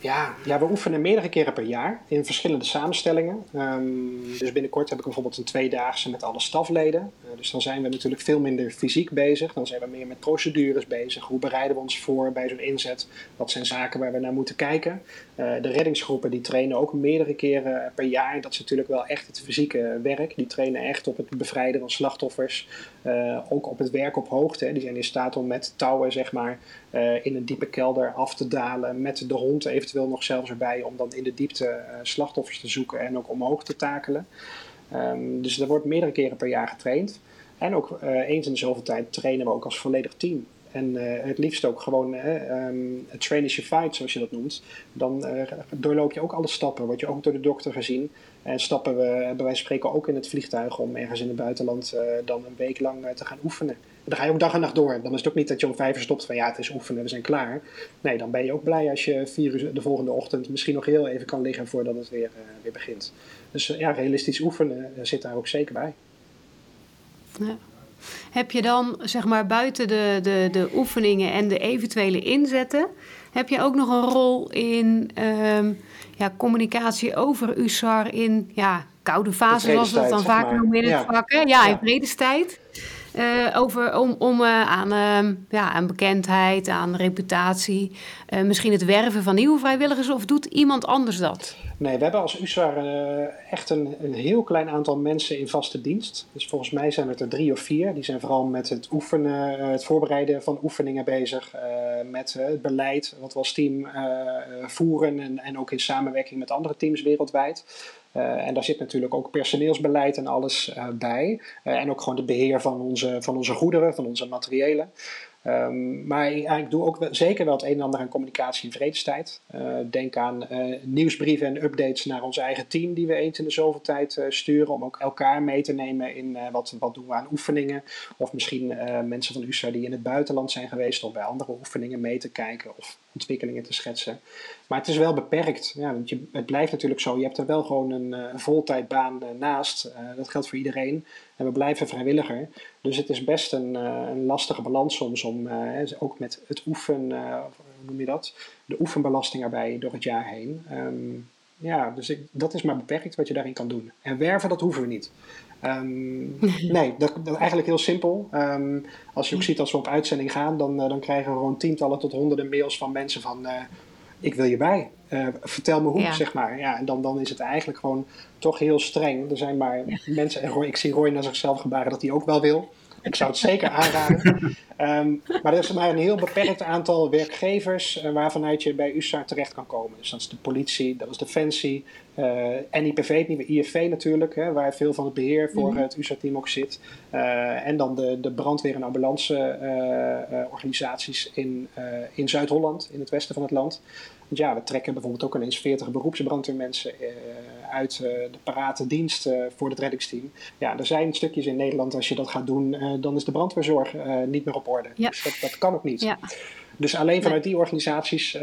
ja, ja, we oefenen meerdere keren per jaar in verschillende samenstellingen. Um, dus binnenkort heb ik bijvoorbeeld een tweedaagse met alle stafleden. Uh, dus dan zijn we natuurlijk veel minder fysiek bezig. Dan zijn we meer met procedures bezig. Hoe bereiden we ons voor bij zo'n inzet? Wat zijn zaken waar we naar moeten kijken? Uh, de reddingsgroepen die trainen ook meerdere keren per jaar. Dat is natuurlijk wel echt het fysieke werk. Die trainen echt op het bevrijden van slachtoffers. Uh, ook op het werk op hoogte. Die zijn in staat om met touwen zeg maar, in een diepe kelder af te dalen. Met de hond eventueel nog zelfs erbij om dan in de diepte uh, slachtoffers te zoeken en ook omhoog te takelen. Um, dus er wordt meerdere keren per jaar getraind. En ook uh, eens in de zoveel tijd trainen we ook als volledig team. En uh, het liefst ook gewoon um, train as you fight, zoals je dat noemt. Dan doorloop je ook alle stappen, word je ook door de dokter gezien. En stappen we bij wijze van spreken ook in het vliegtuig om ergens in het buitenland dan een week lang te gaan oefenen dan ga je ook dag en nacht door. Dan is het ook niet dat je om vijf uur stopt van ja, het is oefenen, we zijn klaar. Nee, dan ben je ook blij als je vier uur de volgende ochtend misschien nog heel even kan liggen voordat het weer, uh, weer begint. Dus uh, ja, realistisch oefenen uh, zit daar ook zeker bij. Ja. Heb je dan, zeg maar, buiten de, de, de oefeningen en de eventuele inzetten, heb je ook nog een rol in um, ja, communicatie over USAR in ja, koude fase, zoals we dat dan vaak noemen in het ja. vak? Ja, ja, in vredestijd. Uh, over, om, om uh, aan, uh, ja, aan bekendheid, aan reputatie, misschien het werven van nieuwe vrijwilligers of doet iemand anders dat? Nee, we hebben als USAR echt een, een heel klein aantal mensen in vaste dienst. Dus volgens mij zijn het er drie of vier. Die zijn vooral met het oefenen, het voorbereiden van oefeningen bezig. met het beleid wat we als team voeren en, en ook in samenwerking met andere teams wereldwijd. Uh, en daar zit natuurlijk ook personeelsbeleid en alles uh, bij. Uh, en ook gewoon de beheer van onze, van onze goederen, van onze materiëlen. Um, maar ik doe ook zeker wel het een en ander aan communicatie in vredestijd. denk aan nieuwsbrieven en updates naar ons eigen team, die we eens in de zoveel tijd sturen. Om ook elkaar mee te nemen in wat, wat doen we aan oefeningen. Of misschien mensen van USA die in het buitenland zijn geweest, of bij andere oefeningen mee te kijken. Of ontwikkelingen te schetsen. Maar het is wel beperkt. Ja, want je, het blijft natuurlijk zo. Je hebt er wel gewoon een voltijdbaan naast. dat geldt voor iedereen. En we blijven vrijwilliger. Dus het is best een, een lastige balans soms om ook met het oefen, hoe noem je dat? De oefenbelasting erbij door het jaar heen. Ehm, ja, dus ik, dat is maar beperkt wat je daarin kan doen. En werven, dat hoeven we niet. Um, nee, dat, dat, eigenlijk heel simpel. Um, als je ook ziet als we op uitzending gaan, dan, uh, dan krijgen we gewoon tientallen tot honderden mails van mensen van... Uh, ik wil je bij. Uh, vertel me hoe, ja. zeg maar. Ja, en dan, dan is het eigenlijk gewoon toch heel streng. Er zijn maar ja. mensen, en Roy, ik zie Roy naar zichzelf gebaren dat hij ook wel wil. Ik zou het zeker aanraden. Um, maar er is maar een heel beperkt aantal werkgevers uh, waarvanuit je bij USAR terecht kan komen. Dus dat is de politie, dat is Defensie, uh, NIPV, het IFV natuurlijk, hè, waar veel van het beheer voor mm -hmm. het USAR-team ook zit. Uh, en dan de, de brandweer- en ambulanceorganisaties in, in Zuid-Holland, in het westen van het land. Want ja, we trekken bijvoorbeeld ook ineens 40 beroepsbrandweermensen uit de parate dienst voor het reddingsteam. Ja, er zijn stukjes in Nederland, als je dat gaat doen, dan is de brandweerzorg niet meer op orde. Ja. Dus dat, dat, kan ook niet. Ja. Dus alleen vanuit die organisaties uh,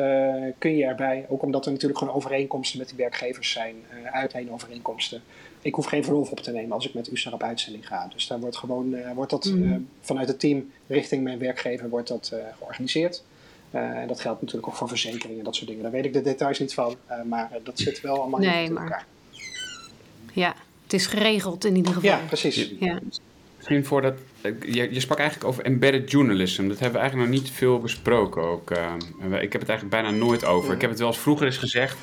kun je erbij, ook omdat er natuurlijk gewoon overeenkomsten met die werkgevers zijn, uh, uitleenovereenkomsten. Ik hoef geen verlof op te nemen als ik met USAR op uitzending ga. Dus daar wordt gewoon uh, wordt dat, mm. vanuit het team richting mijn werkgever wordt dat georganiseerd. En dat geldt natuurlijk ook voor verzekeringen en dat soort dingen. Daar weet ik de details niet van, maar dat zit wel allemaal nee, in maar... elkaar. Ja, het is geregeld in ieder geval. Ja, precies. Ja. Misschien voor dat, je, je sprak eigenlijk over embedded journalism. Dat hebben we eigenlijk nog niet veel besproken ook. Uh, ik heb het eigenlijk bijna nooit over. Ik heb het wel eens vroeger eens gezegd.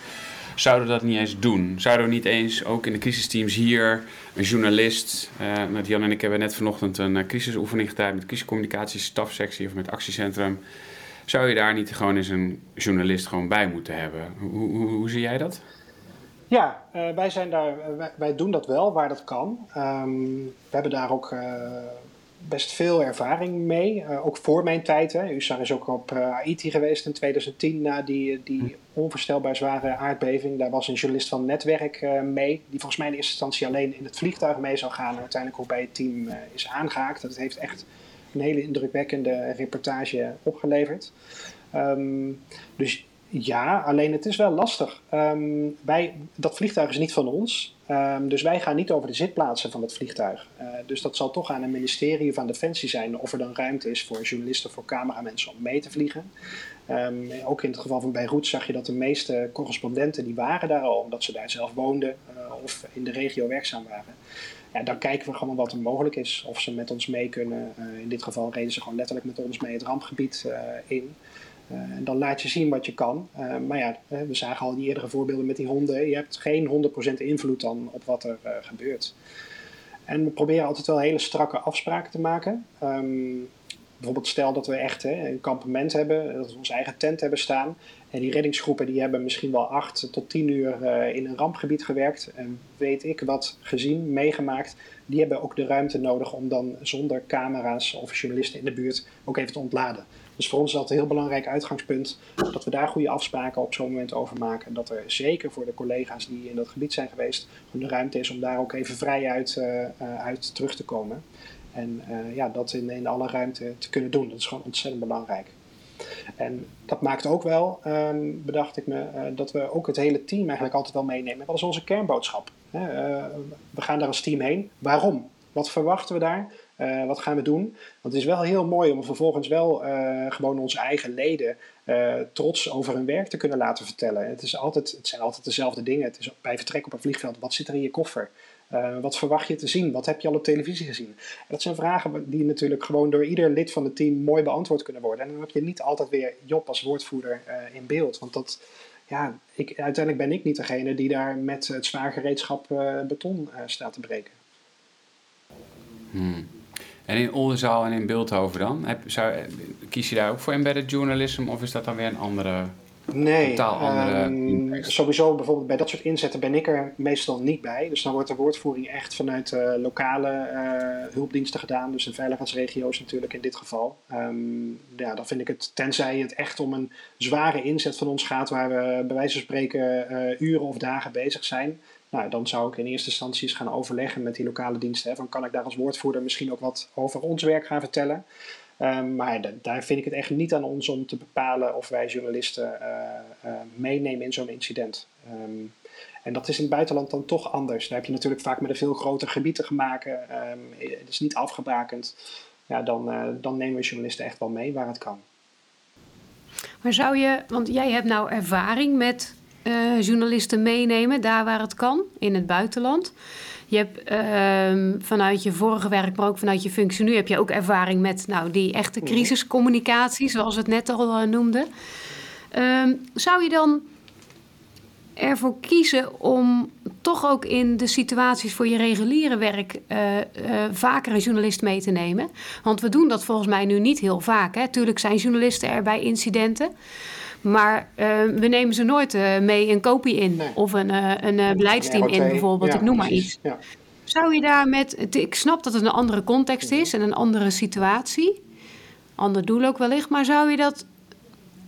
Zouden we dat niet eens doen? Zouden we niet eens ook in de crisisteams hier een journalist... Uh, met Jan en ik hebben net vanochtend een crisisoefening gedaan... met crisiscommunicatie stafsectie of met actiecentrum. Zou je daar niet gewoon eens een journalist gewoon bij moeten hebben? Hoe, hoe, hoe zie jij dat? Ja, uh, wij, zijn daar, wij, wij, doen dat wel waar dat kan. Um, we hebben daar ook uh, best veel ervaring mee. Ook voor mijn tijd. Hè. USAR is ook op Haiti geweest in 2010 na die, die onvoorstelbaar zware aardbeving. Daar was een journalist van Netwerk mee. Die volgens mij in eerste instantie alleen in het vliegtuig mee zou gaan. En uiteindelijk ook bij het team is aangehaakt. Dat heeft echt een hele indrukwekkende reportage opgeleverd. Um, dus ja, alleen het is wel lastig. Um, wij, dat vliegtuig is niet van ons. Um, dus wij gaan niet over de zitplaatsen van het vliegtuig. Uh, dus dat zal toch aan een ministerie aan Defensie zijn of er dan ruimte is voor journalisten, voor cameramensen om mee te vliegen. Ook in het geval van Beirut zag je dat de meeste correspondenten die waren daar al, omdat ze daar zelf woonden uh, of in de regio werkzaam waren. Ja, dan kijken we gewoon wat er mogelijk is. Of ze met ons mee kunnen. Uh, in dit geval reden ze gewoon letterlijk met ons mee het rampgebied in. Uh, en dan laat je zien wat je kan. Maar ja, we zagen al die eerdere voorbeelden met die honden. Je hebt geen 100% invloed dan op wat er gebeurt. En we proberen altijd wel hele strakke afspraken te maken. Um, bijvoorbeeld stel dat we echt hè, een kampement hebben, dat we onze eigen tent hebben staan. En die reddingsgroepen die hebben misschien wel 8 tot 10 uur in een rampgebied gewerkt. En weet ik wat gezien, meegemaakt. Die hebben ook de ruimte nodig om dan zonder camera's of journalisten in de buurt ook even te ontladen. Dus voor ons is dat een heel belangrijk uitgangspunt dat we daar goede afspraken op zo'n moment over maken. En dat er zeker voor de collega's die in dat gebied zijn geweest, de ruimte is om daar ook even vrij uit, uh, uit terug te komen. En uh, ja, dat in, in alle ruimte te kunnen doen. Dat is gewoon ontzettend belangrijk. En dat maakt ook wel, um, bedacht ik me, uh, dat we ook het hele team eigenlijk altijd wel meenemen. Wat is onze kernboodschap? Uh, we gaan daar als team heen. Waarom? Wat verwachten we daar? Wat gaan we doen? Want het is wel heel mooi om vervolgens wel gewoon onze eigen leden trots over hun werk te kunnen laten vertellen. Het, is altijd, het zijn altijd dezelfde dingen. Het is bij vertrek op een vliegveld. Wat zit er in je koffer? Wat verwacht je te zien? Wat heb je al op televisie gezien? En dat zijn vragen die natuurlijk gewoon door ieder lid van het team mooi beantwoord kunnen worden. En dan heb je niet altijd weer Job als woordvoerder in beeld. Want dat, ja, ik, uiteindelijk ben ik niet degene die daar met het zwaargereedschap beton staat te breken. Hmm. En in Oldenzaal en in Beeldhoven dan? Heb, zou, kies je daar ook voor embedded journalism of is dat dan weer een andere, nee, totaal andere um, Sowieso bijvoorbeeld bij dat soort inzetten ben ik er meestal niet bij. Dus dan wordt de woordvoering echt vanuit uh, lokale uh, hulpdiensten gedaan. Dus in veiligheidsregio's natuurlijk in dit geval. Um, ja, dan vind ik het, tenzij het echt om een zware inzet van ons gaat... waar we bij wijze van spreken uh, uren of dagen bezig zijn... Nou, dan zou ik in eerste instantie eens gaan overleggen met die lokale diensten. Hè, van kan ik daar als woordvoerder misschien ook wat over ons werk gaan vertellen? Ehm, maar daar vind ik het echt niet aan ons om te bepalen of wij journalisten meenemen in zo'n incident. Ehm, en dat is in het buitenland dan toch anders. Daar heb je natuurlijk vaak met een veel groter gebied te maken. het is niet afgebakend. Ja, dan, dan nemen we journalisten echt wel mee waar het kan. Maar zou je, want jij hebt nou ervaring met journalisten meenemen, daar waar het kan, in het buitenland. Je hebt uh, vanuit je vorige werk, maar ook vanuit je functie nu, heb je ook ervaring met nou, die echte mhm. crisiscommunicatie, zoals we het net al uh, noemden. Ehm, zou je dan ervoor kiezen om toch ook in de situaties voor je reguliere werk uh, vaker een journalist mee te nemen? Want we doen dat volgens mij nu niet heel vaak. Hè? Tuurlijk zijn journalisten er bij incidenten. Maar uh, we nemen ze nooit uh, mee een kopie in. Of een, uh, een beleidsteam in bijvoorbeeld. Ja, ik noem maar iets. Ja. Zou je daar met... Ik snap dat het een andere context is en een andere situatie. Ander doel ook wellicht. Maar zou je dat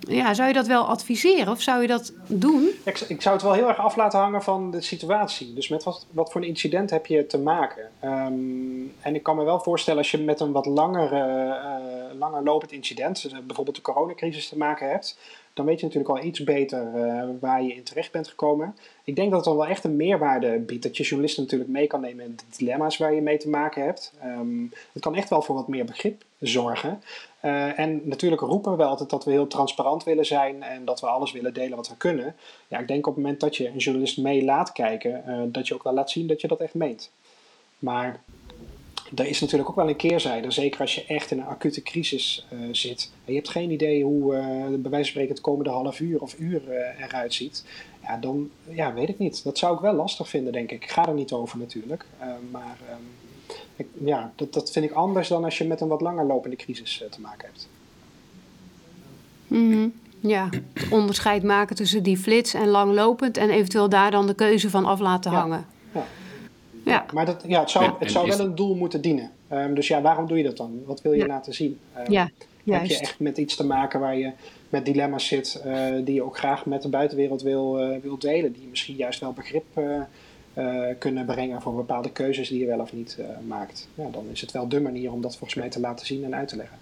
ja, zou je dat wel adviseren of zou je dat doen? Ik, ik, zou het wel heel erg af laten hangen van de situatie. Dus met wat, wat voor een incident heb je te maken? Um, en ik kan me wel voorstellen als je met een wat langer, uh, langer lopend incident, dus bijvoorbeeld de coronacrisis, te maken hebt, dan weet je natuurlijk al iets beter uh, waar je in terecht bent gekomen. Ik denk dat het dan wel echt een meerwaarde biedt. Dat je journalisten natuurlijk mee kan nemen in de dilemma's waar je mee te maken hebt. Um, het kan echt wel voor wat meer begrip zorgen. Uh, en natuurlijk roepen we altijd dat we heel transparant willen zijn en dat we alles willen delen wat we kunnen. Ja, ik denk op het moment dat je een journalist mee laat kijken, uh, dat je ook wel laat zien dat je dat echt meent. Maar er is natuurlijk ook wel een keerzijde. Zeker als je echt in een acute crisis uh, zit. En je hebt geen idee hoe bij wijze van spreken het komende half uur of uur eruit ziet. Ja, dan ja, weet ik niet. Dat zou ik wel lastig vinden, denk ik. Ik ga er niet over natuurlijk. maar um, ik, ja, dat, dat vind ik anders dan als je met een wat langer lopende crisis te maken hebt. Mm -hmm. Ja, onderscheid maken tussen die flits en langlopend en eventueel daar dan de keuze van af laten hangen. Ja. Ja. Maar dat, ja, het zou, het zou wel een doel moeten dienen. Um, dus ja, waarom doe je dat dan? Wat wil je laten zien? Um, ja, heb je echt met iets te maken waar je met dilemma's zit, uh, die je ook graag met de buitenwereld wil, uh, wil delen, die misschien juist wel begrip uh, kunnen brengen voor bepaalde keuzes die je wel of niet maakt. Ja, dan is het wel de manier om dat volgens mij te laten zien en uit te leggen.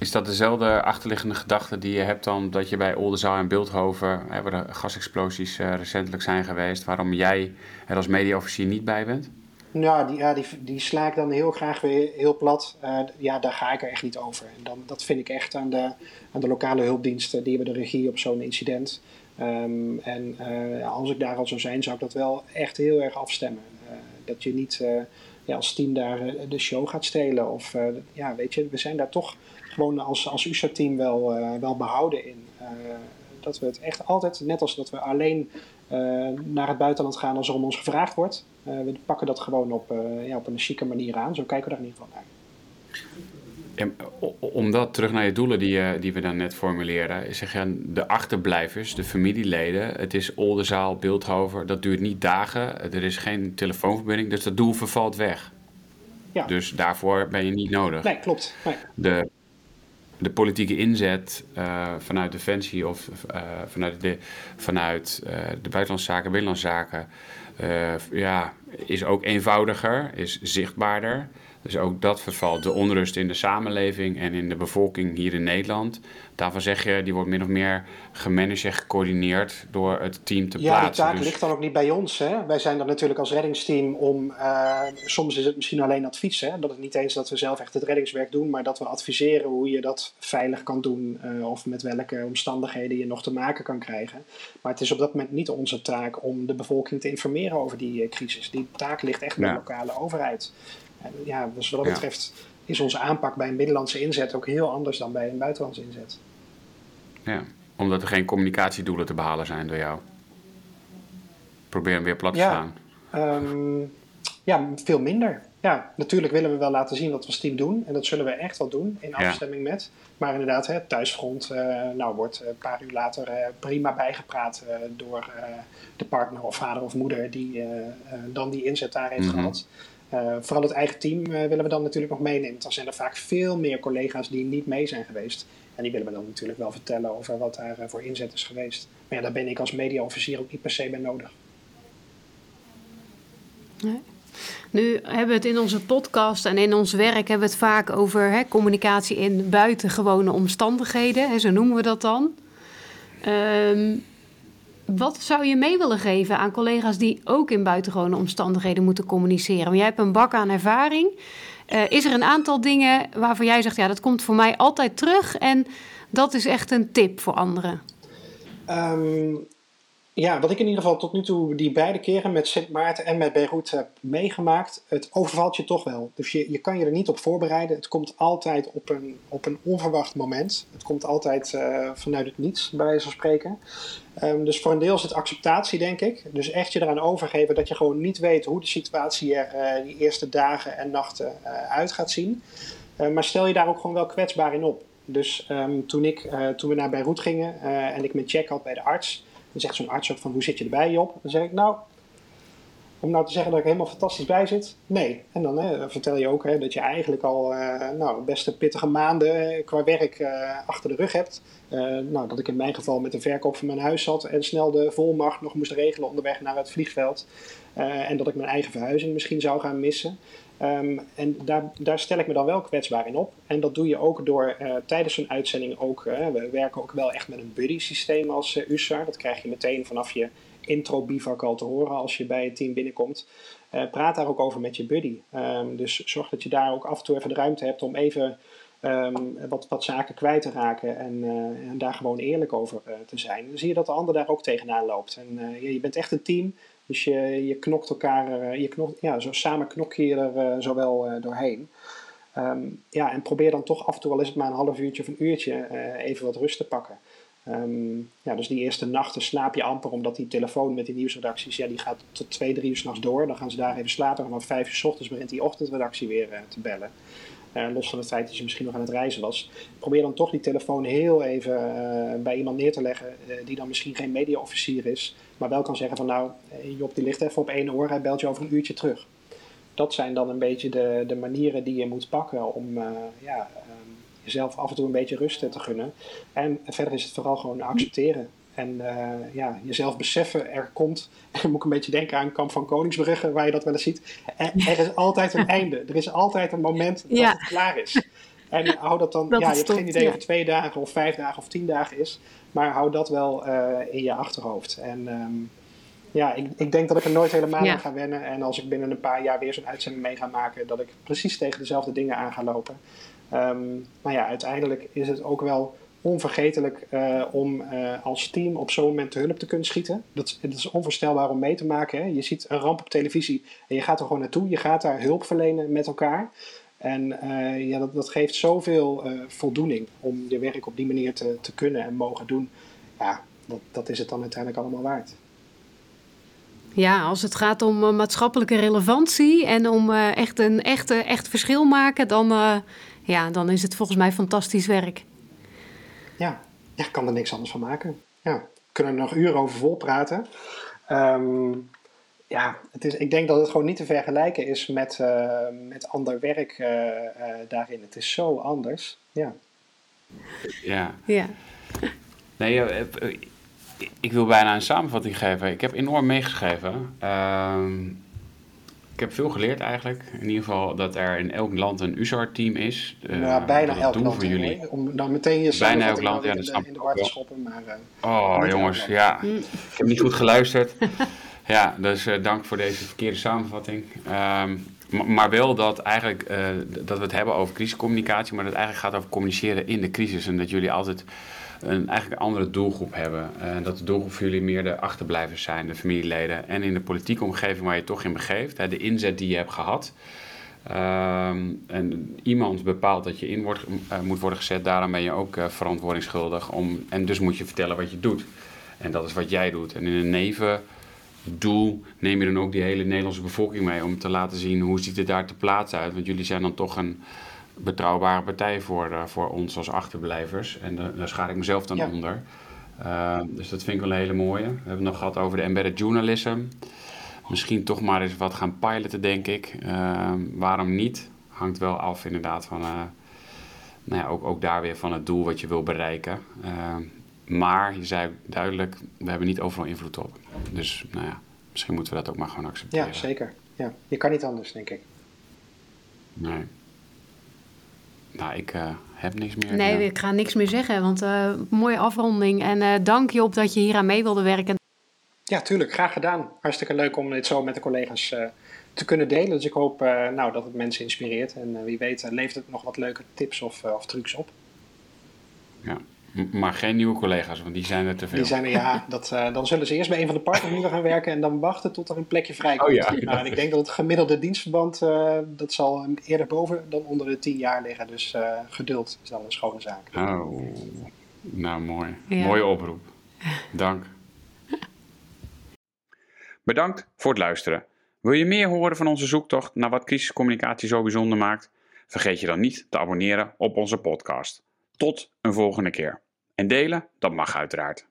Is dat dezelfde achterliggende gedachte die je hebt dan dat je bij Oldenzaal en Beeldhoven, hè, waar de gasexplosies uh, recentelijk zijn geweest, waarom jij er als mediaofficier niet bij bent? Ja, die, ja die, die sla ik dan heel graag weer heel plat. Uh, ja, daar ga ik er echt niet over. En dan, dat vind ik echt aan de, aan de lokale hulpdiensten. Die hebben de regie op zo'n incident. Um, en uh, als ik daar al zou zijn, zou ik dat wel echt heel erg afstemmen. dat je niet ja, als team daar de show gaat stelen. Of ja, weet je, we zijn daar toch gewoon als, als USA-team wel, wel behouden in. Dat we het echt altijd, net als dat we alleen naar het buitenland gaan als er om ons gevraagd wordt, we pakken dat gewoon op, ja, op een chique manier aan. Zo kijken we daar in ieder geval naar. En omdat, terug naar je doelen die, die we dan net formuleren, zeg je de achterblijvers, de familieleden, het is Oldenzaal, Beeldhoven, dat duurt niet dagen, er is geen telefoonverbinding, dus dat doel vervalt weg. Ja. Dus daarvoor ben je niet nodig. Nee, klopt. Nee. De, de politieke inzet uh, vanuit Defensie of uh, vanuit, de, vanuit uh, de buitenlandse zaken, binnenlandse zaken, ja, is ook eenvoudiger, is zichtbaarder. Dus ook dat vervalt. De onrust in de samenleving en in de bevolking hier in Nederland. Daarvan zeg je, die wordt min of meer gemanaged en gecoördineerd door het team te ja, plaatsen. Ja, die taak dus... ligt dan ook niet bij ons. Hè? Wij zijn er natuurlijk als reddingsteam om... Uh, soms is het misschien alleen advies. Hè? Dat het niet eens dat we zelf echt het reddingswerk doen... maar dat we adviseren hoe je dat veilig kan doen... Uh, of met welke omstandigheden je nog te maken kan krijgen. Maar het is op dat moment niet onze taak om de bevolking te informeren over die uh, crisis. Die taak ligt echt bij ja. de lokale overheid. En ja, dus wat dat betreft is onze aanpak bij een binnenlandse inzet ook heel anders dan bij een buitenlandse inzet. Ja, omdat er geen communicatiedoelen te behalen zijn door jou. Probeer hem weer plat te ja, staan. Um, ja, veel minder. Ja, natuurlijk willen we wel laten zien wat we als team doen. En dat zullen we echt wel doen in afstemming ja. met. Maar inderdaad, het thuisfront uh, nou, wordt een paar uur later uh, prima bijgepraat uh, door de partner of vader of moeder die dan die inzet daar heeft mm -hmm. gehad. Uh, vooral het eigen team uh, willen we dan natuurlijk nog meenemen. Dan zijn er vaak veel meer collega's die niet mee zijn geweest. En die willen we dan natuurlijk wel vertellen over wat daar uh, voor inzet is geweest. Maar ja, daar ben ik als mediaofficier ook niet per se bij nodig. Nee. Nu hebben we het in onze podcast en in ons werk hebben we het vaak over hè, communicatie in buitengewone omstandigheden. Hè, zo noemen we dat dan. Ehm, wat zou je mee willen geven aan collega's die ook in buitengewone omstandigheden moeten communiceren? Want jij hebt een bak aan ervaring. Uh, is er een aantal dingen waarvan jij zegt, ja, dat komt voor mij altijd terug en dat is echt een tip voor anderen? Um, ja, wat ik in ieder geval tot nu toe die beide keren met Sint Maarten en met Beirut heb meegemaakt, het overvalt je toch wel. Dus je, je kan je er niet op voorbereiden. Het komt altijd op een, op een onverwacht moment. Het komt altijd uh, vanuit het niets, bij wijze van spreken. Um, dus voor een deel is het acceptatie, denk ik. Dus echt je eraan overgeven dat je gewoon niet weet hoe de situatie er uh, die eerste dagen en nachten uh, uit gaat zien. maar stel je daar ook gewoon wel kwetsbaar in op. Dus um, toen, ik, toen we naar Beirut gingen en ik mijn check had bij de arts dan zegt zo'n arts ook van, hoe zit je erbij Job? Dan zeg ik, nou, om nou te zeggen dat ik helemaal fantastisch bij zit, nee. En dan hè, vertel je ook hè, dat je eigenlijk al uh, nou, best pittige maanden eh, qua werk uh, achter de rug hebt. Nou, dat ik in mijn geval met de verkoop van mijn huis zat en snel de volmacht nog moest regelen onderweg naar het vliegveld. en dat ik mijn eigen verhuizing misschien zou gaan missen. Um, en daar, daar, stel ik me dan wel kwetsbaar in op. En dat doe je ook door uh, tijdens een uitzending ook. Uh, we werken ook wel echt met een buddy systeem als uh, USAR. Dat krijg je meteen vanaf je intro bivak al te horen als je bij het team binnenkomt. praat daar ook over met je buddy. Um, dus zorg dat je daar ook af en toe even de ruimte hebt om even um, wat, wat, zaken kwijt te raken. En, en daar gewoon eerlijk over te zijn. Dan zie je dat de ander daar ook tegenaan loopt. En je bent echt een team. Dus je, je knokt elkaar, eh, je knokt, ja, zo samen knok je er uh, zo wel uh, doorheen. Um, ja, en probeer dan toch af en toe, al is het maar een half uurtje of een uurtje, even wat rust te pakken. Um, ja, dus die eerste nachten slaap je amper, omdat die telefoon met die nieuwsredacties, ja, die gaat tot twee, drie uur s'nachts door. Dan gaan ze daar even slapen en om vijf uur s ochtends begint die ochtendredactie weer te bellen. Uh, los van het feit dat je misschien nog aan het reizen was. Probeer dan toch die telefoon heel even uh, bij iemand neer te leggen uh, die dan misschien geen mediaofficier is, maar wel kan zeggen van nou, Job die ligt even op één oor, hij belt je over een uurtje terug. Dat zijn dan een beetje de, de manieren die je moet pakken om ja, um, jezelf af en toe een beetje rust te gunnen. En verder is het vooral gewoon accepteren. En uh, ja, jezelf beseffen, er komt, en moet ik een beetje denken aan Kamp van Koningsbrugge, waar je dat wel eens ziet. Er, er is altijd een einde. Er is altijd een moment dat ja. het klaar is. En hou dat dan, dat ja, je hebt geen idee ja. of het twee dagen of vijf dagen of tien dagen is, maar hou dat wel uh, in je achterhoofd. En um, ja, ik, ik denk dat ik er nooit helemaal ja. aan ga wennen. En als ik binnen een paar jaar weer zo'n uitzending mee ga maken, dat ik precies tegen dezelfde dingen aan ga lopen. Um, maar ja, uiteindelijk is het ook wel onvergetelijk uh, om uh, als team op zo'n moment te hulp te kunnen schieten. Dat, is onvoorstelbaar om mee te maken. Hè? Je ziet een ramp op televisie en je gaat er gewoon naartoe. Je gaat daar hulp verlenen met elkaar. En uh, ja, dat, dat geeft zoveel voldoening om je werk op die manier te, te kunnen en mogen doen. Ja, dat, dat is het dan uiteindelijk allemaal waard. Ja, als het gaat om maatschappelijke relevantie en om echt een echt, echt verschil maken, dan, ja, dan is het volgens mij fantastisch werk ja, ja, ik kan er niks anders van maken. Ja, we kunnen er nog uren over vol praten. Um, ja, het is, ik denk dat het gewoon niet te vergelijken is met, uh, met ander werk uh, uh, daarin. Het is zo anders. Ja. Ja. ja. Nee, ik wil bijna een samenvatting geven. Ik heb enorm meegeschreven. Uh, ik heb veel geleerd eigenlijk. In ieder geval dat er in elk land een USAR-team is. Uh, ja, bijna elk land. Voor jullie. Om dan meteen je bijna elk land, ja, dat snap in de war te schoppen. Maar, uh, oh, jongens, ja. Ik heb niet goed geluisterd. ja, dus uh, dank voor deze verkeerde samenvatting. Um, maar wel dat eigenlijk dat we het hebben over crisiscommunicatie, maar dat het eigenlijk gaat over communiceren in de crisis. En dat jullie altijd een eigenlijk een andere doelgroep hebben. En uh, dat de doelgroep voor jullie meer de achterblijvers zijn, de familieleden. En in de politieke omgeving waar je toch in begeeft, hè, de inzet die je hebt gehad. Um, en iemand bepaalt dat je in wordt, uh, moet worden gezet, daarom ben je ook uh, verantwoordingsschuldig. Om, en dus moet je vertellen wat je doet. En dat is wat jij doet. En in een nevendoel neem je dan ook die hele Nederlandse bevolking mee om te laten zien hoe ziet het daar te plaatsen uit. Want jullie zijn dan toch een betrouwbare partij voor, uh, voor ons als achterblijvers. En daar schaar ik mezelf dan ja. onder. Uh, dus dat vind ik wel een hele mooie. We hebben het nog gehad over de embedded journalism. Misschien toch maar eens wat gaan piloten, denk ik. Uh, waarom niet? Hangt wel af inderdaad van... nou ja, ook, ook daar weer van het doel wat je wil bereiken. maar je zei duidelijk, we hebben niet overal invloed op. Dus nou ja, misschien moeten we dat ook maar gewoon accepteren. Ja, zeker. ja, je kan niet anders, denk ik. Nee. Nou, ik uh, heb niks meer. Nee, ja. ik ga niks meer zeggen, want uh, mooie afronding. En uh, dank Job dat je hier aan mee wilde werken. Ja, tuurlijk. Graag gedaan. Hartstikke leuk om dit zo met de collega's te kunnen delen. Dus ik hoop nou, dat het mensen inspireert. En wie weet levert het nog wat leuke tips of, of trucs op. Ja, maar geen nieuwe collega's, want die zijn er te veel. Die zijn er, ja. Dat, uh, dan zullen ze eerst bij een van de partnermuren gaan werken en dan wachten tot er een plekje vrijkomt. Oh, ja. nou, en ik denk dat het gemiddelde dienstverband, uh, dat zal eerder boven dan onder de 10 jaar liggen. Dus uh, geduld is dan een schone zaak. Oh, nou mooi. Ja. Mooie oproep. Dank. Bedankt voor het luisteren. Wil je meer horen van onze zoektocht naar wat crisiscommunicatie zo bijzonder maakt? Vergeet je dan niet te abonneren op onze podcast. Tot een volgende keer. En delen, dat mag uiteraard.